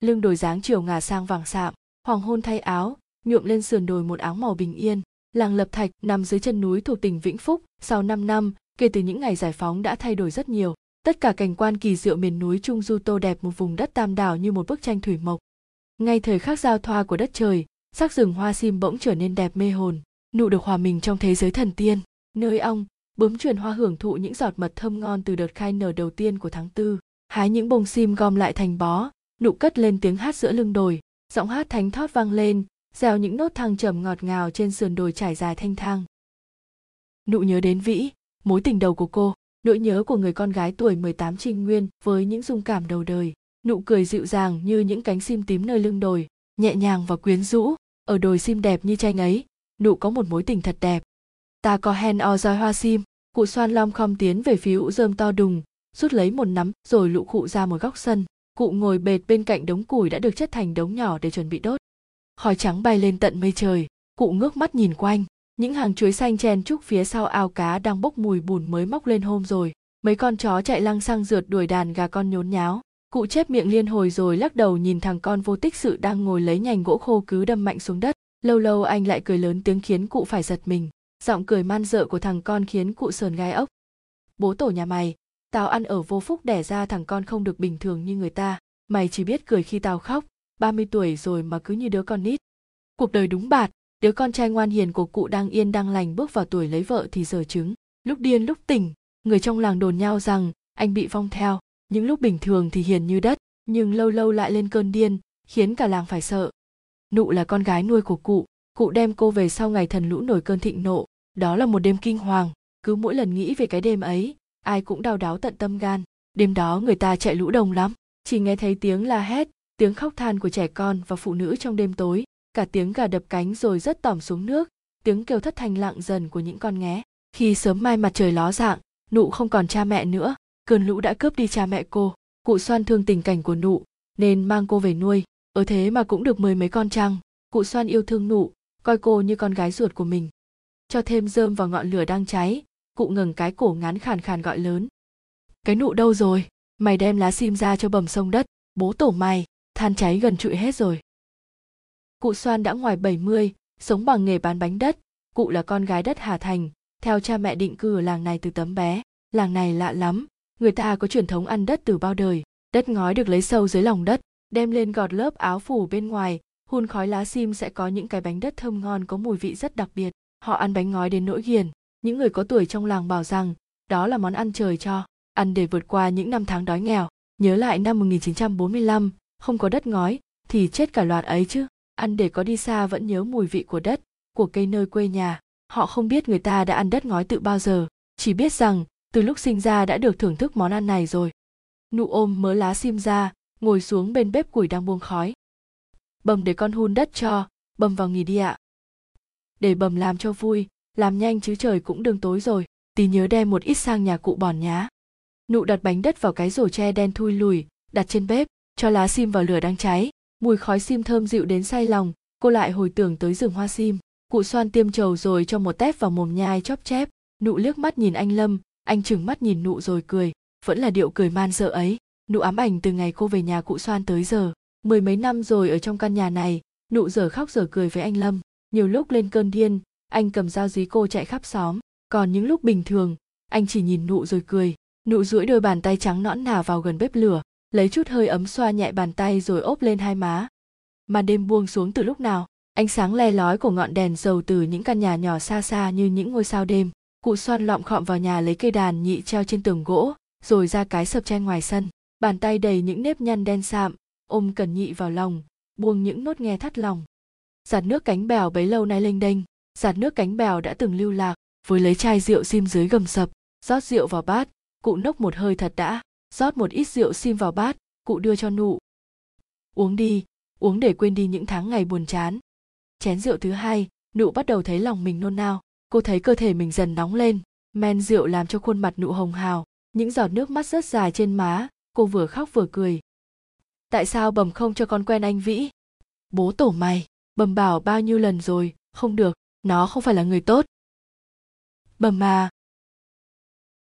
lưng đồi dáng chiều ngả sang vàng sạm, hoàng hôn thay áo, nhuộm lên sườn đồi một áng màu bình yên. Làng lập thạch nằm dưới chân núi thuộc tỉnh vĩnh phúc, sau 5 năm, kể từ những ngày giải phóng đã thay đổi rất nhiều. Tất cả cảnh quan kỳ diệu miền núi trung du tô đẹp một vùng đất tam đảo như một bức tranh thủy mộc. Ngay thời khắc giao thoa của đất trời, sắc rừng hoa sim bỗng trở nên đẹp mê hồn, nụ được hòa mình trong thế giới thần tiên. Nơi ong, bướm truyền hoa hưởng thụ những giọt mật thơm ngon từ đợt khai nở đầu tiên của tháng tư. Hái những bông sim gom lại thành bó nụ cất lên tiếng hát giữa lưng đồi, giọng hát thánh thót vang lên gieo những nốt thăng trầm ngọt ngào trên sườn đồi trải dài thanh thang. Nụ nhớ đến vĩ, mối tình đầu của cô, nỗi nhớ của người con gái tuổi 18 trinh nguyên với những dung cảm đầu đời. Nụ cười dịu dàng như những cánh sim tím nơi lưng đồi, nhẹ nhàng và quyến rũ, ở đồi sim đẹp như tranh ấy, nụ có một mối tình thật đẹp. Ta có hen o roi hoa sim, cụ xoan lom khom tiến về phía ụ rơm to đùng, rút lấy một nắm rồi lụ khụ ra một góc sân cụ ngồi bệt bên cạnh đống củi đã được chất thành đống nhỏ để chuẩn bị đốt. Khói trắng bay lên tận mây trời, cụ ngước mắt nhìn quanh. Những hàng chuối xanh chen chúc phía sau ao cá đang bốc mùi bùn mới móc lên hôm rồi. Mấy con chó chạy lăng xăng rượt đuổi đàn gà con nhốn nháo. Cụ chép miệng liên hồi rồi lắc đầu nhìn thằng con vô tích sự đang ngồi lấy nhành gỗ khô cứ đâm mạnh xuống đất. Lâu lâu anh lại cười lớn tiếng khiến cụ phải giật mình. Giọng cười man dợ của thằng con khiến cụ sờn gai ốc. Bố tổ nhà mày tao ăn ở vô phúc đẻ ra thằng con không được bình thường như người ta. Mày chỉ biết cười khi tao khóc. 30 tuổi rồi mà cứ như đứa con nít. Cuộc đời đúng bạt. Đứa con trai ngoan hiền của cụ đang yên đang lành bước vào tuổi lấy vợ thì giờ trứng. Lúc điên, lúc tỉnh, người trong làng đồn nhau rằng, anh bị phong theo. Những lúc bình thường thì hiền như đất, nhưng lâu lâu lại lên cơn điên, khiến cả làng phải sợ. Nụ là con gái nuôi của cụ. Cụ đem cô về sau ngày thần lũ nổi cơn thịnh nộ. Đó là một đêm kinh hoàng. Cứ mỗi lần nghĩ về cái đêm ấy ai cũng đau đáu tận tâm gan. Đêm đó người ta chạy lũ đồng lắm. Chỉ nghe thấy tiếng la hét, tiếng khóc than của trẻ con và phụ nữ trong đêm tối. Cả tiếng gà đập cánh rồi rất tỏm xuống nước, tiếng kêu thất thanh lặng dần của những con nghé. Khi sớm mai mặt trời ló dạng, nụ không còn cha mẹ nữa. Cơn lũ đã cướp đi cha mẹ cô. Cụ xoan thương tình cảnh của nụ, nên mang cô về nuôi. Ở thế mà cũng được mười mấy con trăng cụ xoan yêu thương nụ, coi cô như con gái ruột của mình. Cho thêm rơm vào ngọn lửa đang cháy cụ ngừng cái cổ ngắn khàn khàn gọi lớn. Cái nụ đâu rồi? Mày đem lá sim ra cho bầm sông đất bố tổ mày than cháy gần trụi hết rồi. Cụ xoan đã ngoài 70, sống bằng nghề bán bánh đất. Cụ là con gái đất hà thành theo cha mẹ định cư ở làng này từ tấm bé. Làng này lạ lắm người ta có truyền thống ăn đất từ bao đời. Đất ngói được lấy sâu dưới lòng đất đem lên gọt lớp áo phủ bên ngoài hun khói lá sim sẽ có những cái bánh đất thơm ngon có mùi vị rất đặc biệt. Họ ăn bánh ngói đến nỗi ghiền những người có tuổi trong làng bảo rằng, đó là món ăn trời cho, ăn để vượt qua những năm tháng đói nghèo. Nhớ lại năm 1945 không có đất ngói, thì chết cả loạt ấy chứ. Ăn để có đi xa vẫn nhớ mùi vị của đất, của cây nơi quê nhà. Họ không biết người ta đã ăn đất ngói tự bao giờ, chỉ biết rằng, từ lúc sinh ra đã được thưởng thức món ăn này rồi. Nụ ôm mớ lá sim ra, ngồi xuống bên bếp củi đang buông khói. Bầm để con hun đất cho, bầm vào nghỉ đi ạ. Để bầm làm cho vui làm nhanh chứ trời cũng đường tối rồi, tí nhớ đem một ít sang nhà cụ bòn nhá. Nụ đặt bánh đất vào cái rổ tre đen thui lùi, đặt trên bếp, cho lá sim vào lửa đang cháy. Mùi khói sim thơm dịu đến say lòng, cô lại hồi tưởng tới rừng hoa sim. Cụ xoan tiêm trầu rồi cho một tép vào mồm nhai chóp chép. Nụ liếc mắt nhìn anh lâm, anh chừng mắt nhìn nụ rồi cười, vẫn là điệu cười man dợ ấy. Nụ ám ảnh từ ngày cô về nhà cụ xoan tới giờ. Mười mấy năm rồi ở trong căn nhà này, nụ giờ khóc giờ cười với anh lâm. Nhiều lúc lên cơn điên anh cầm dao dí cô chạy khắp xóm. Còn những lúc bình thường, anh chỉ nhìn nụ rồi cười. Nụ duỗi đôi bàn tay trắng nõn nà vào gần bếp lửa, lấy chút hơi ấm xoa nhẹ bàn tay rồi ốp lên hai má. Màn đêm buông xuống từ lúc nào, ánh sáng le lói của ngọn đèn dầu từ những căn nhà nhỏ xa xa như những ngôi sao đêm, cụ xoan lọm khọm vào nhà lấy cây đàn nhị treo trên tường gỗ, rồi ra cái sập tre ngoài sân. Bàn tay đầy những nếp nhăn đen sạm, ôm cần nhị vào lòng, buông những nốt nghe thắt lòng. Giặt nước cánh bèo bấy lâu nay lênh đênh giặt nước cánh bèo đã từng lưu lạc, với lấy chai rượu sim dưới gầm sập, rót rượu vào bát, cụ nốc một hơi thật đã, rót một ít rượu sim vào bát, cụ đưa cho nụ. Uống đi, uống để quên đi những tháng ngày buồn chán. Chén rượu thứ hai, nụ bắt đầu thấy lòng mình nôn nao, cô thấy cơ thể mình dần nóng lên, men rượu làm cho khuôn mặt nụ hồng hào, những giọt nước mắt rất dài trên má, cô vừa khóc vừa cười. Tại sao bầm không cho con quen anh vĩ? Bố tổ mày bầm bảo bao nhiêu lần rồi, không được nó không phải là người tốt. Bầm mà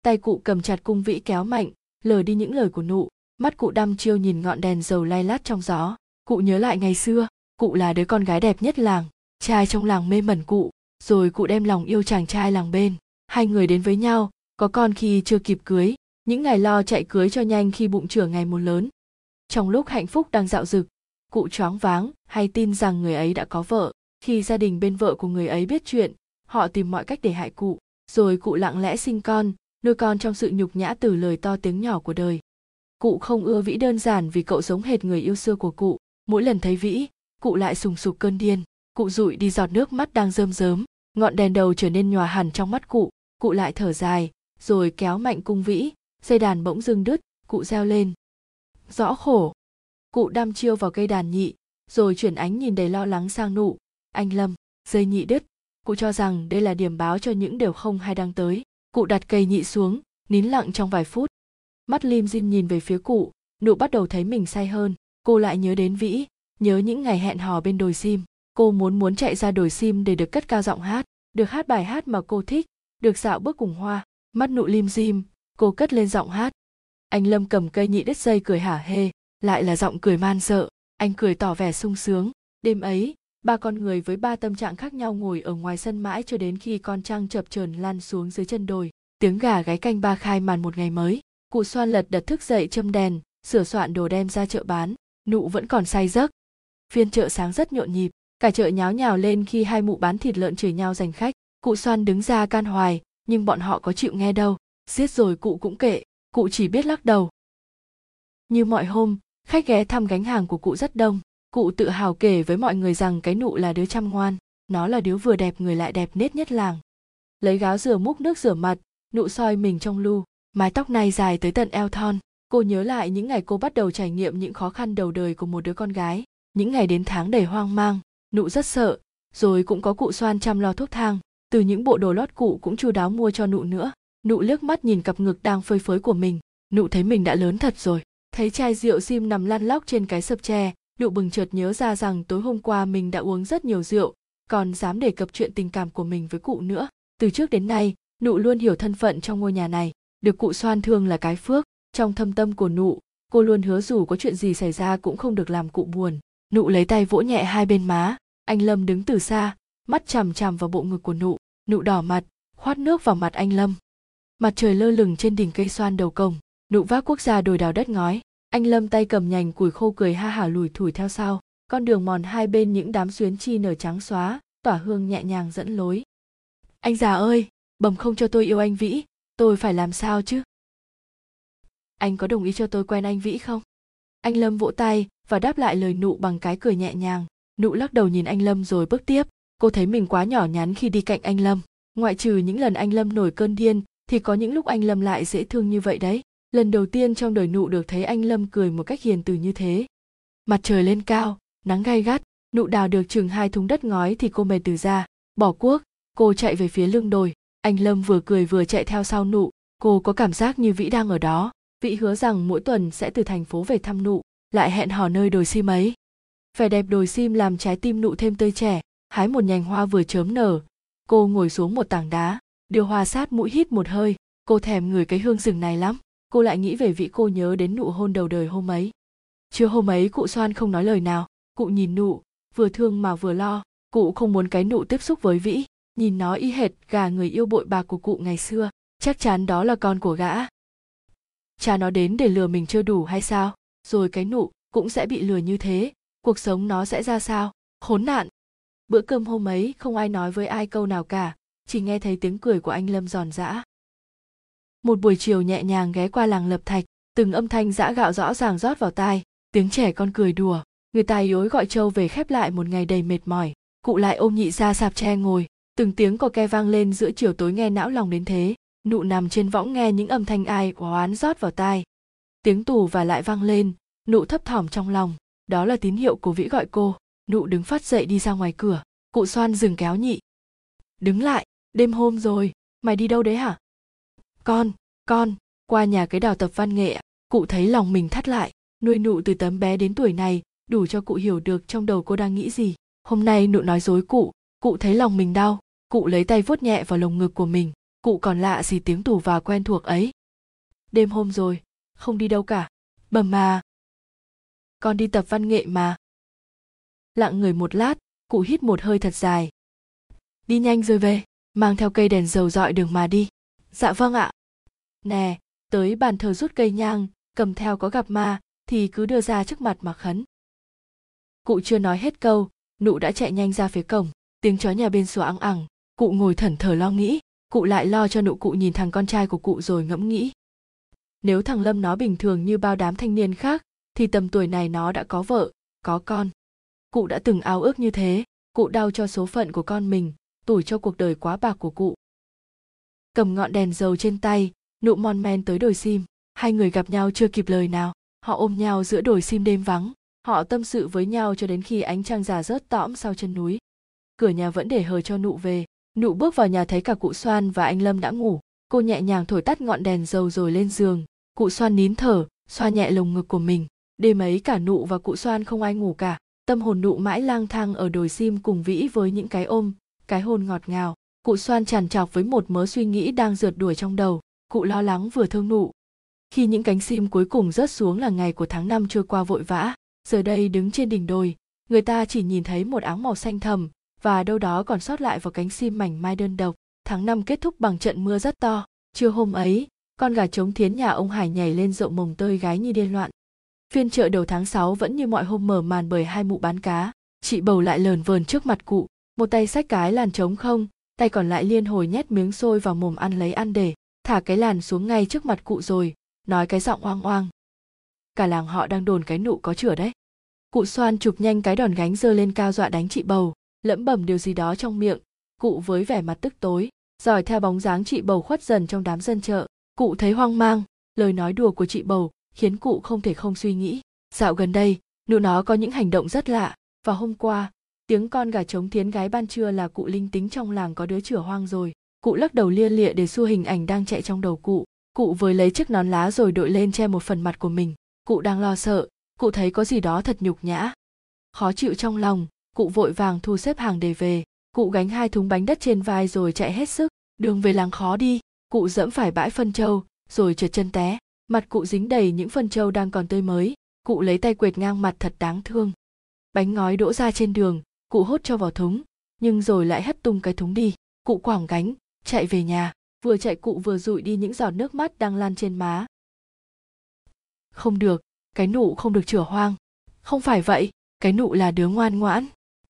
tay cụ cầm chặt cung vĩ kéo mạnh, lờ đi những lời của nụ. Mắt cụ đăm chiêu nhìn ngọn đèn dầu lay lát trong gió. Cụ nhớ lại ngày xưa, cụ là đứa con gái đẹp nhất làng, trai trong làng mê mẩn cụ. Rồi cụ đem lòng yêu chàng trai làng bên. Hai người đến với nhau, có con khi chưa kịp cưới, những ngày lo chạy cưới cho nhanh khi bụng trưởng ngày một lớn. Trong lúc hạnh phúc đang dạo dực, cụ choáng váng, hay tin rằng người ấy đã có vợ khi gia đình bên vợ của người ấy biết chuyện, họ tìm mọi cách để hại cụ, rồi cụ lặng lẽ sinh con, nuôi con trong sự nhục nhã từ lời to tiếng nhỏ của đời. Cụ không ưa vĩ đơn giản vì cậu giống hệt người yêu xưa của cụ. Mỗi lần thấy vĩ, cụ lại sùng sục cơn điên. Cụ rụi đi giọt nước mắt đang rơm rớm, ngọn đèn đầu trở nên nhòa hẳn trong mắt cụ. Cụ lại thở dài, rồi kéo mạnh cung vĩ, dây đàn bỗng dưng đứt, cụ reo lên. Rõ khổ! Cụ đăm chiêu vào cây đàn nhị, rồi chuyển ánh nhìn đầy lo lắng sang nụ anh lâm, dây nhị đứt. Cụ cho rằng đây là điểm báo cho những điều không hay đang tới. Cụ đặt cây nhị xuống, nín lặng trong vài phút. Mắt lim dim nhìn về phía cụ, nụ bắt đầu thấy mình say hơn. Cô lại nhớ đến vĩ, nhớ những ngày hẹn hò bên đồi sim. Cô muốn muốn chạy ra đồi sim để được cất cao giọng hát, được hát bài hát mà cô thích, được dạo bước cùng hoa. Mắt nụ lim dim cô cất lên giọng hát. Anh lâm cầm cây nhị đứt dây cười hả hê, lại là giọng cười man sợ. Anh cười tỏ vẻ sung sướng. Đêm ấy ba con người với ba tâm trạng khác nhau ngồi ở ngoài sân mãi cho đến khi con trăng chập chờn lan xuống dưới chân đồi. Tiếng gà gáy canh ba khai màn một ngày mới. Cụ xoan lật đật thức dậy châm đèn, sửa soạn đồ đem ra chợ bán. Nụ vẫn còn say giấc. Phiên chợ sáng rất nhộn nhịp. Cả chợ nháo nhào lên khi hai mụ bán thịt lợn chửi nhau giành khách. Cụ xoan đứng ra can hoài, nhưng bọn họ có chịu nghe đâu. Giết rồi cụ cũng kệ, cụ chỉ biết lắc đầu. Như mọi hôm, khách ghé thăm gánh hàng của cụ rất đông cụ tự hào kể với mọi người rằng cái nụ là đứa chăm ngoan, nó là đứa vừa đẹp, người lại đẹp nết nhất làng. Lấy gáo rửa múc, nước rửa mặt, nụ soi mình trong lu, mái tóc này dài tới tận eo thon. Cô nhớ lại những ngày cô bắt đầu trải nghiệm những khó khăn đầu đời của một đứa con gái, những ngày đến tháng đầy hoang mang, nụ rất sợ, rồi cũng có cụ xoan chăm lo thuốc thang. Từ những bộ đồ lót cụ cũng chu đáo mua cho nụ nữa. Nụ liếc mắt nhìn cặp ngực đang phơi phới của mình, nụ thấy mình đã lớn thật rồi. Thấy chai rượu sim nằm lăn lóc trên cái sập tre nụ bừng chợt nhớ ra rằng tối hôm qua mình đã uống rất nhiều rượu, còn dám đề cập chuyện tình cảm của mình với cụ nữa. Từ trước đến nay, nụ luôn hiểu thân phận trong ngôi nhà này, được cụ xoan thương là cái phước. Trong thâm tâm của nụ, cô luôn hứa dù có chuyện gì xảy ra cũng không được làm cụ buồn. Nụ lấy tay vỗ nhẹ hai bên má, anh lâm đứng từ xa, mắt chằm chằm vào bộ ngực của nụ. Nụ đỏ mặt, khoát nước vào mặt anh lâm. Mặt trời lơ lửng trên đỉnh cây xoan đầu cổng, nụ vác quốc gia đồi đào đất ngói anh lâm tay cầm nhành củi khô cười ha hả lùi thủi theo sau. Con đường mòn hai bên những đám xuyến chi nở trắng xóa, tỏa hương nhẹ nhàng dẫn lối. Anh già ơi, bẩm không cho tôi yêu anh vĩ, tôi phải làm sao chứ? Anh có đồng ý cho tôi quen anh vĩ không? Anh lâm vỗ tay và đáp lại lời nụ bằng cái cười nhẹ nhàng. Nụ lắc đầu nhìn anh lâm rồi bước tiếp. Cô thấy mình quá nhỏ nhắn khi đi cạnh anh lâm. Ngoại trừ những lần anh lâm nổi cơn điên, thì có những lúc anh lâm lại dễ thương như vậy đấy lần đầu tiên trong đời nụ được thấy anh lâm cười một cách hiền từ như thế. Mặt trời lên cao, nắng gay gắt, nụ đào được chừng hai thúng đất ngói thì cô mệt từ ra bỏ cuốc, cô chạy về phía lưng đồi. Anh lâm vừa cười vừa chạy theo sau nụ. Cô có cảm giác như vĩ đang ở đó. Vĩ hứa rằng mỗi tuần sẽ từ thành phố về thăm nụ, lại hẹn hò nơi đồi sim ấy. Vẻ đẹp đồi sim làm trái tim nụ thêm tươi trẻ, hái một nhành hoa vừa chớm nở. Cô ngồi xuống một tảng đá điều hòa sát mũi hít một hơi. Cô thèm người cái hương rừng này lắm cô lại nghĩ về vị cô nhớ đến nụ hôn đầu đời hôm ấy. Chưa hôm ấy cụ xoan không nói lời nào, cụ nhìn nụ, vừa thương mà vừa lo, cụ không muốn cái nụ tiếp xúc với vĩ. Nhìn nó y hệt gà người yêu bội bạc của cụ ngày xưa, chắc chắn đó là con của gã. Cha nó đến để lừa mình chưa đủ hay sao? Rồi cái nụ cũng sẽ bị lừa như thế, cuộc sống nó sẽ ra sao? Khốn nạn! Bữa cơm hôm ấy không ai nói với ai câu nào cả, chỉ nghe thấy tiếng cười của anh lâm giòn giã một buổi chiều nhẹ nhàng ghé qua làng lập thạch, từng âm thanh giã gạo rõ ràng rót vào tai, tiếng trẻ con cười đùa. Người tài yối gọi trâu về khép lại một ngày đầy mệt mỏi. Cụ lại ôm nhị ra sạp tre ngồi, từng tiếng cò ke vang lên giữa chiều tối nghe não lòng đến thế. Nụ nằm trên võng nghe những âm thanh ai oán rót vào tai. Tiếng tù và lại vang lên, nụ thấp thỏm trong lòng. Đó là tín hiệu của vĩ gọi cô. Nụ đứng phát dậy đi ra ngoài cửa. Cụ xoan dừng kéo nhị. Đứng lại, đêm hôm rồi, mày đi đâu đấy hả? Con con, qua nhà cái đào tập văn nghệ, cụ thấy lòng mình thắt lại, nuôi nụ từ tấm bé đến tuổi này, đủ cho cụ hiểu được trong đầu cô đang nghĩ gì. Hôm nay nụ nói dối cụ cụ thấy lòng mình đau, cụ lấy tay vuốt nhẹ vào lồng ngực của mình, cụ còn lạ gì tiếng tù và quen thuộc ấy. Đêm hôm rồi, không đi đâu cả, bầm mà. Con đi tập văn nghệ mà. Lặng người một lát, cụ hít một hơi thật dài. Đi nhanh rồi về, mang theo cây đèn dầu dọi đường mà đi dạ vâng ạ. Nè, tới bàn thờ rút cây nhang, cầm theo có gặp ma, thì cứ đưa ra trước mặt mà khấn. Cụ chưa nói hết câu, nụ đã chạy nhanh ra phía cổng, tiếng chó nhà bên sủa ăng ẳng, cụ ngồi thẩn thờ lo nghĩ, cụ lại lo cho nụ cụ nhìn thằng con trai của cụ rồi ngẫm nghĩ. Nếu thằng lâm nó bình thường như bao đám thanh niên khác, thì tầm tuổi này nó đã có vợ, có con. Cụ đã từng ao ước như thế, cụ đau cho số phận của con mình, tủi cho cuộc đời quá bạc của cụ cầm ngọn đèn dầu trên tay, nụ mon men tới đồi sim. Hai người gặp nhau chưa kịp lời nào, họ ôm nhau giữa đồi sim đêm vắng. Họ tâm sự với nhau cho đến khi ánh trăng già rớt tõm sau chân núi. Cửa nhà vẫn để hờ cho nụ về. Nụ bước vào nhà thấy cả cụ xoan và anh lâm đã ngủ. Cô nhẹ nhàng thổi tắt ngọn đèn dầu rồi lên giường. Cụ xoan nín thở, xoa nhẹ lồng ngực của mình. Đêm ấy cả nụ và cụ xoan không ai ngủ cả. Tâm hồn nụ mãi lang thang ở đồi sim cùng vĩ với những cái ôm, cái hôn ngọt ngào cụ xoan tràn trọc với một mớ suy nghĩ đang rượt đuổi trong đầu. Cụ lo lắng vừa thương nụ. Khi những cánh sim cuối cùng rớt xuống là ngày của tháng năm trôi qua vội vã, giờ đây đứng trên đỉnh đồi, người ta chỉ nhìn thấy một áng màu xanh thầm, và đâu đó còn sót lại vào cánh sim mảnh mai đơn độc. Tháng năm kết thúc bằng trận mưa rất to. Trưa hôm ấy, con gà trống thiến nhà ông hải nhảy lên rộng mồng tơi gái như điên loạn. Phiên chợ đầu tháng 6 vẫn như mọi hôm mở màn bởi hai mụ bán cá. Chị bầu lại lờn vờn trước mặt cụ. Một tay xách cái làn trống không tay còn lại liên hồi nhét miếng xôi vào mồm ăn lấy ăn để, thả cái làn xuống ngay trước mặt cụ rồi, nói cái giọng oang oang. Cả làng họ đang đồn cái nụ có chửa đấy. Cụ xoan chụp nhanh cái đòn gánh giơ lên cao dọa đánh chị bầu lẫm bẩm điều gì đó trong miệng. Cụ với vẻ mặt tức tối, dòi theo bóng dáng chị bầu khuất dần trong đám dân chợ. Cụ thấy hoang mang, lời nói đùa của chị bầu khiến cụ không thể không suy nghĩ. Dạo gần đây, nụ nó có những hành động rất lạ, và hôm qua tiếng con gà trống thiến gái ban trưa là cụ linh tính trong làng có đứa chửa hoang rồi. Cụ lắc đầu lia lịa để xua hình ảnh đang chạy trong đầu cụ. Cụ với lấy chiếc nón lá rồi đội lên che một phần mặt của mình. Cụ đang lo sợ. Cụ thấy có gì đó thật nhục nhã. Khó chịu trong lòng, cụ vội vàng thu xếp hàng để về. Cụ gánh hai thúng bánh đất trên vai rồi chạy hết sức. Đường về làng khó đi. Cụ dẫm phải bãi phân trâu rồi trượt chân té. Mặt cụ dính đầy những phân trâu đang còn tươi mới. Cụ lấy tay quệt ngang mặt thật đáng thương. Bánh ngói đỗ ra trên đường cụ hốt cho vào thúng, nhưng rồi lại hất tung cái thúng đi. Cụ quảng gánh, chạy về nhà. Vừa chạy cụ vừa dụi đi những giọt nước mắt đang lan trên má. Không được, cái nụ không được chửa hoang. Không phải vậy, cái nụ là đứa ngoan ngoãn.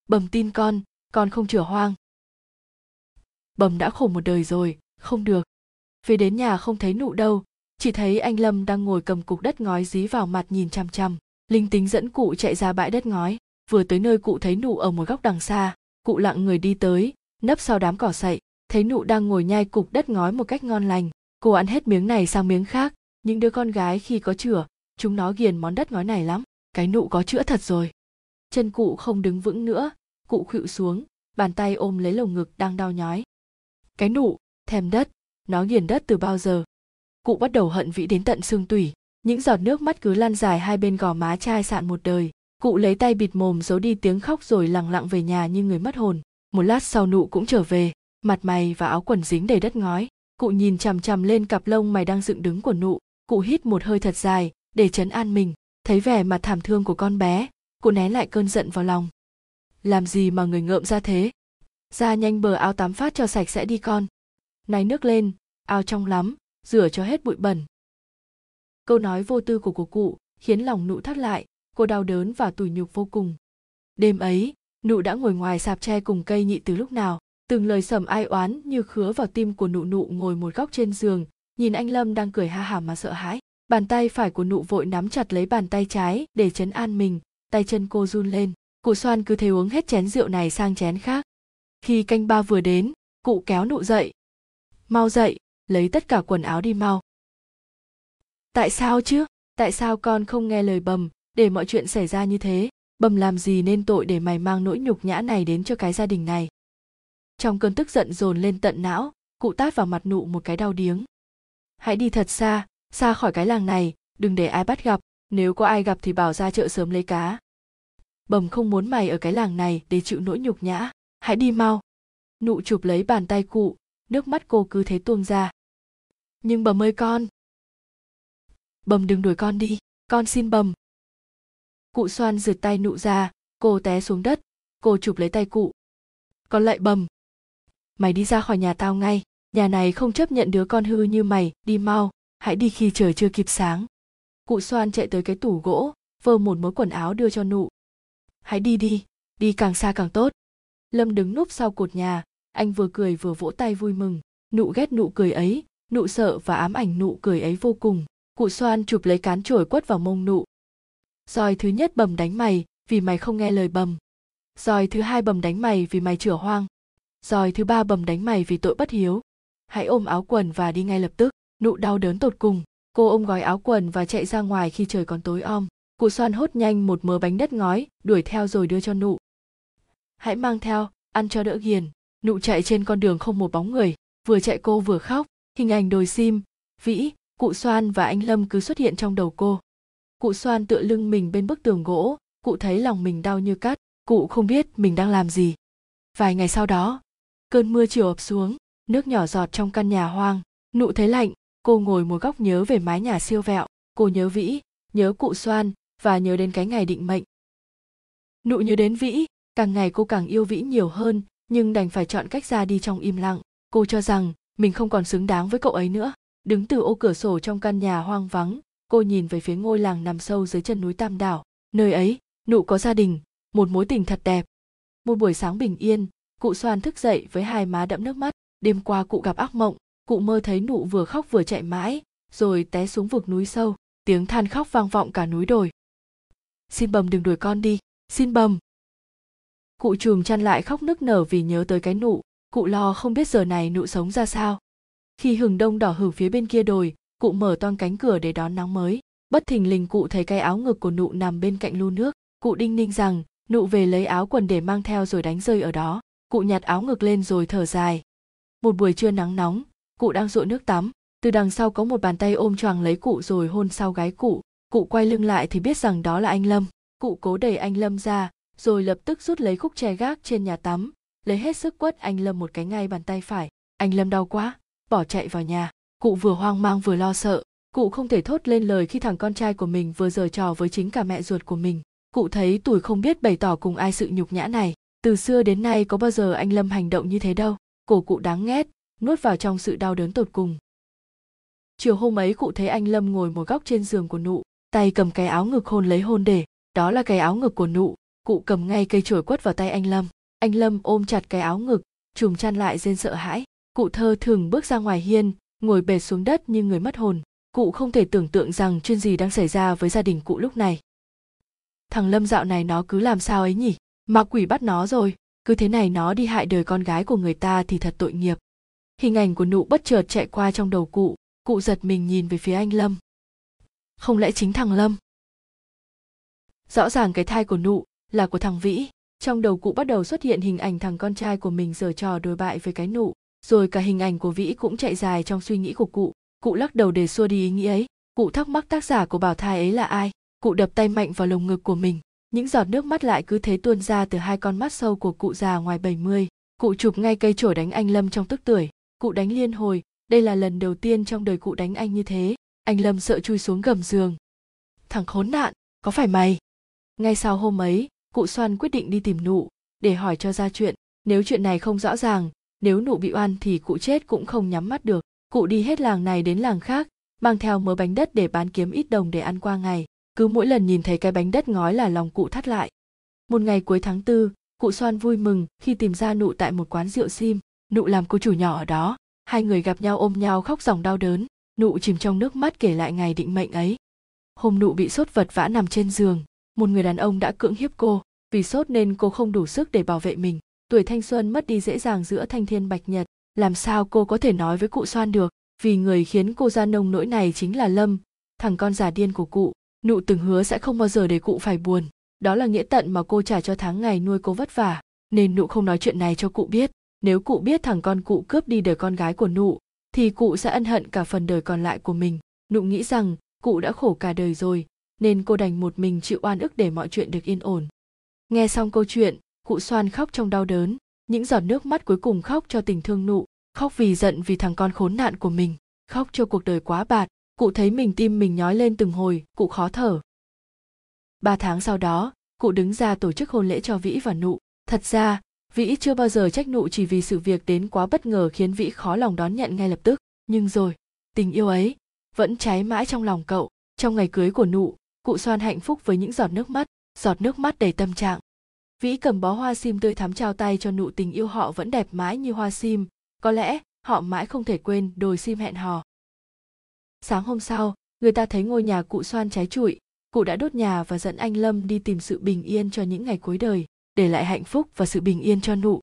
Bầm tin con con không chửa hoang. Bầm đã khổ một đời rồi, không được. Về đến nhà không thấy nụ đâu, chỉ thấy anh lâm đang ngồi cầm cục đất ngói dí vào mặt nhìn chằm chằm. Linh tính dẫn cụ chạy ra bãi đất ngói vừa tới nơi cụ thấy nụ ở một góc đằng xa, cụ lặng người đi tới, nấp sau đám cỏ sậy, thấy nụ đang ngồi nhai cục đất ngói một cách ngon lành. Cô ăn hết miếng này sang miếng khác, những đứa con gái khi có chửa, chúng nó ghiền món đất ngói này lắm, cái nụ có chữa thật rồi. Chân cụ không đứng vững nữa, cụ khuỵu xuống, bàn tay ôm lấy lồng ngực đang đau nhói. Cái nụ, thèm đất, nó nghiền đất từ bao giờ? Cụ bắt đầu hận vĩ đến tận xương tủy, những giọt nước mắt cứ lan dài hai bên gò má chai sạn một đời cụ lấy tay bịt mồm giấu đi tiếng khóc rồi lặng lặng về nhà như người mất hồn. Một lát sau nụ cũng trở về, mặt mày và áo quần dính đầy đất ngói. Cụ nhìn chằm chằm lên cặp lông mày đang dựng đứng của nụ. Cụ hít một hơi thật dài, để chấn an mình, thấy vẻ mặt thảm thương của con bé. Cụ né lại cơn giận vào lòng. Làm gì mà người ngợm ra thế? Ra nhanh bờ áo tắm phát cho sạch sẽ đi con. Náy nước lên ao trong lắm, rửa cho hết bụi bẩn. Câu nói vô tư của cô cụ khiến lòng nụ thắt lại cô đau đớn và tủi nhục vô cùng. Đêm ấy, nụ đã ngồi ngoài sạp tre cùng cây nhị từ lúc nào, từng lời sầm ai oán như khứa vào tim của nụ nụ ngồi một góc trên giường, nhìn anh lâm đang cười ha hả mà sợ hãi. Bàn tay phải của nụ vội nắm chặt lấy bàn tay trái để chấn an mình, tay chân cô run lên. Cụ xoan cứ thế uống hết chén rượu này sang chén khác. Khi canh ba vừa đến, cụ kéo nụ dậy. Mau dậy, lấy tất cả quần áo đi mau. Tại sao chứ? Tại sao con không nghe lời bầm? Để mọi chuyện xảy ra như thế, bầm làm gì nên tội để mày mang nỗi nhục nhã này đến cho cái gia đình này? Trong cơn tức giận dồn lên tận não, cụ tát vào mặt nụ một cái đau điếng. Hãy đi thật xa xa khỏi cái làng này, đừng để ai bắt gặp, nếu có ai gặp thì bảo ra chợ sớm lấy cá. Bầm không muốn mày ở cái làng này để chịu nỗi nhục nhã, hãy đi mau. Nụ chụp lấy bàn tay cụ, nước mắt cô cứ thế tuôn ra. Nhưng bầm ơi con! Bầm đừng đuổi con đi, con xin bầm cụ xoan rượt tay nụ ra, cô té xuống đất, cô chụp lấy tay cụ. Con lại bầm. Mày đi ra khỏi nhà tao ngay, nhà này không chấp nhận đứa con hư như mày, đi mau, hãy đi khi trời chưa kịp sáng. Cụ xoan chạy tới cái tủ gỗ, vơ một mớ quần áo đưa cho nụ. Hãy đi đi đi càng xa càng tốt. Lâm đứng núp sau cột nhà, anh vừa cười vừa vỗ tay vui mừng. Nụ ghét nụ cười ấy, nụ sợ và ám ảnh nụ cười ấy vô cùng. Cụ xoan chụp lấy cán chổi quất vào mông nụ roi thứ nhất bầm đánh mày, vì mày không nghe lời bầm. Roi thứ hai bầm đánh mày vì mày chửa hoang. Roi thứ ba bầm đánh mày vì tội bất hiếu. Hãy ôm áo quần và đi ngay lập tức. Nụ đau đớn tột cùng. Cô ôm gói áo quần và chạy ra ngoài khi trời còn tối om. Cụ xoan hốt nhanh một mớ bánh đất ngói, đuổi theo rồi đưa cho nụ. Hãy mang theo, ăn cho đỡ ghiền. Nụ chạy trên con đường không một bóng người. Vừa chạy cô vừa khóc. Hình ảnh đồi sim, vĩ, cụ xoan và anh lâm cứ xuất hiện trong đầu cô cụ xoan tựa lưng mình bên bức tường gỗ, cụ thấy lòng mình đau như cắt cụ không biết mình đang làm gì. Vài ngày sau đó, cơn mưa chiều ập xuống, nước nhỏ giọt trong căn nhà hoang, nụ thấy lạnh, cô ngồi một góc nhớ về mái nhà siêu vẹo, cô nhớ vĩ, nhớ cụ xoan và nhớ đến cái ngày định mệnh. Nụ nhớ đến vĩ, càng ngày cô càng yêu vĩ nhiều hơn, nhưng đành phải chọn cách ra đi trong im lặng. Cô cho rằng mình không còn xứng đáng với cậu ấy nữa, đứng từ ô cửa sổ trong căn nhà hoang vắng cô nhìn về phía ngôi làng nằm sâu dưới chân núi tam đảo. Nơi ấy, nụ có gia đình, một mối tình thật đẹp. Một buổi sáng bình yên, cụ xoan thức dậy với hai má đẫm nước mắt. Đêm qua cụ gặp ác mộng, cụ mơ thấy nụ vừa khóc vừa chạy mãi, rồi té xuống vực núi sâu. Tiếng than khóc vang vọng cả núi đồi. Xin bầm đừng đuổi con đi, xin bầm. Cụ chùm chăn lại khóc nức nở vì nhớ tới cái nụ. Cụ lo không biết giờ này nụ sống ra sao. Khi hừng đông đỏ hử phía bên kia đồi cụ mở toang cánh cửa để đón nắng mới. Bất thình lình cụ thấy cái áo ngực của nụ nằm bên cạnh lu nước. Cụ đinh ninh rằng, nụ về lấy áo quần để mang theo rồi đánh rơi ở đó. Cụ nhặt áo ngực lên rồi thở dài. Một buổi trưa nắng nóng, cụ đang rội nước tắm. Từ đằng sau có một bàn tay ôm choàng lấy cụ rồi hôn sau gái cụ. Cụ quay lưng lại thì biết rằng đó là anh lâm. Cụ cố đẩy anh lâm ra, rồi lập tức rút lấy khúc tre gác trên nhà tắm, lấy hết sức quất anh lâm một cái ngay bàn tay phải. Anh lâm đau quá, bỏ chạy vào nhà cụ vừa hoang mang vừa lo sợ. Cụ không thể thốt lên lời khi thằng con trai của mình vừa giở trò với chính cả mẹ ruột của mình. Cụ thấy tuổi không biết bày tỏ cùng ai sự nhục nhã này. Từ xưa đến nay có bao giờ anh lâm hành động như thế đâu. Cổ cụ đáng ghét, nuốt vào trong sự đau đớn tột cùng. Chiều hôm ấy cụ thấy anh lâm ngồi một góc trên giường của nụ, tay cầm cái áo ngực hôn lấy hôn để. Đó là cái áo ngực của nụ. Cụ cầm ngay cây chổi quất vào tay anh lâm. Anh lâm ôm chặt cái áo ngực, chùm chăn lại rên sợ hãi. Cụ thơ thường bước ra ngoài hiên ngồi bệt xuống đất như người mất hồn. Cụ không thể tưởng tượng rằng chuyện gì đang xảy ra với gia đình cụ lúc này. Thằng lâm dạo này nó cứ làm sao ấy nhỉ? Mà quỷ bắt nó rồi. Cứ thế này nó đi hại đời con gái của người ta thì thật tội nghiệp. Hình ảnh của nụ bất chợt chạy qua trong đầu cụ. Cụ giật mình nhìn về phía anh lâm. Không lẽ chính thằng lâm? Rõ ràng cái thai của nụ là của thằng vĩ. Trong đầu cụ bắt đầu xuất hiện hình ảnh thằng con trai của mình giở trò đồi bại với cái nụ rồi cả hình ảnh của vĩ cũng chạy dài trong suy nghĩ của cụ cụ lắc đầu để xua đi ý nghĩ ấy cụ thắc mắc tác giả của bảo thai ấy là ai cụ đập tay mạnh vào lồng ngực của mình những giọt nước mắt lại cứ thế tuôn ra từ hai con mắt sâu của cụ già ngoài 70. Cụ chụp ngay cây chổi đánh anh Lâm trong tức tuổi. Cụ đánh liên hồi, đây là lần đầu tiên trong đời cụ đánh anh như thế. Anh Lâm sợ chui xuống gầm giường. Thằng khốn nạn, có phải mày? Ngay sau hôm ấy, cụ Xoan quyết định đi tìm nụ, để hỏi cho ra chuyện. Nếu chuyện này không rõ ràng, nếu nụ bị oan thì cụ chết cũng không nhắm mắt được. Cụ đi hết làng này đến làng khác, mang theo mớ bánh đất để bán kiếm ít đồng để ăn qua ngày. Cứ mỗi lần nhìn thấy cái bánh đất ngói là lòng cụ thắt lại. Một ngày cuối tháng tư cụ xoan vui mừng khi tìm ra nụ tại một quán rượu sim. Nụ làm cô chủ nhỏ ở đó. Hai người gặp nhau ôm nhau khóc dòng đau đớn. Nụ chìm trong nước mắt kể lại ngày định mệnh ấy. Hôm nụ bị sốt vật vã nằm trên giường một người đàn ông đã cưỡng hiếp cô. Vì sốt nên cô không đủ sức để bảo vệ mình tuổi thanh xuân mất đi dễ dàng giữa thanh thiên bạch nhật. Làm sao cô có thể nói với cụ xoan được? Vì người khiến cô ra nông nỗi này chính là lâm, thằng con già điên của cụ. Nụ từng hứa sẽ không bao giờ để cụ phải buồn. Đó là nghĩa tận mà cô trả cho tháng ngày nuôi cô vất vả. Nên nụ không nói chuyện này cho cụ biết. Nếu cụ biết thằng con cụ cướp đi đời con gái của nụ, thì cụ sẽ ân hận cả phần đời còn lại của mình. Nụ nghĩ rằng, cụ đã khổ cả đời rồi, nên cô đành một mình chịu oan ức để mọi chuyện được yên ổn. Nghe xong câu chuyện cụ xoan khóc trong đau đớn, những giọt nước mắt cuối cùng khóc cho tình thương nụ, khóc vì giận vì thằng con khốn nạn của mình, khóc cho cuộc đời quá bạt cụ thấy mình tim mình nhói lên từng hồi, cụ khó thở. Ba tháng sau đó, cụ đứng ra tổ chức hôn lễ cho vĩ và nụ. Thật ra, vĩ chưa bao giờ trách nụ chỉ vì sự việc đến quá bất ngờ khiến vĩ khó lòng đón nhận ngay lập tức. Nhưng rồi, tình yêu ấy vẫn cháy mãi trong lòng cậu. Trong ngày cưới của nụ, cụ xoan hạnh phúc với những giọt nước mắt, giọt nước mắt đầy tâm trạng vĩ cầm bó hoa sim tươi thắm trao tay cho nụ tình yêu họ vẫn đẹp mãi như hoa sim. Có lẽ, họ mãi không thể quên đồi sim hẹn hò. Sáng hôm sau, người ta thấy ngôi nhà cụ xoan cháy trụi. Cụ đã đốt nhà và dẫn anh lâm đi tìm sự bình yên cho những ngày cuối đời, để lại hạnh phúc và sự bình yên cho nụ.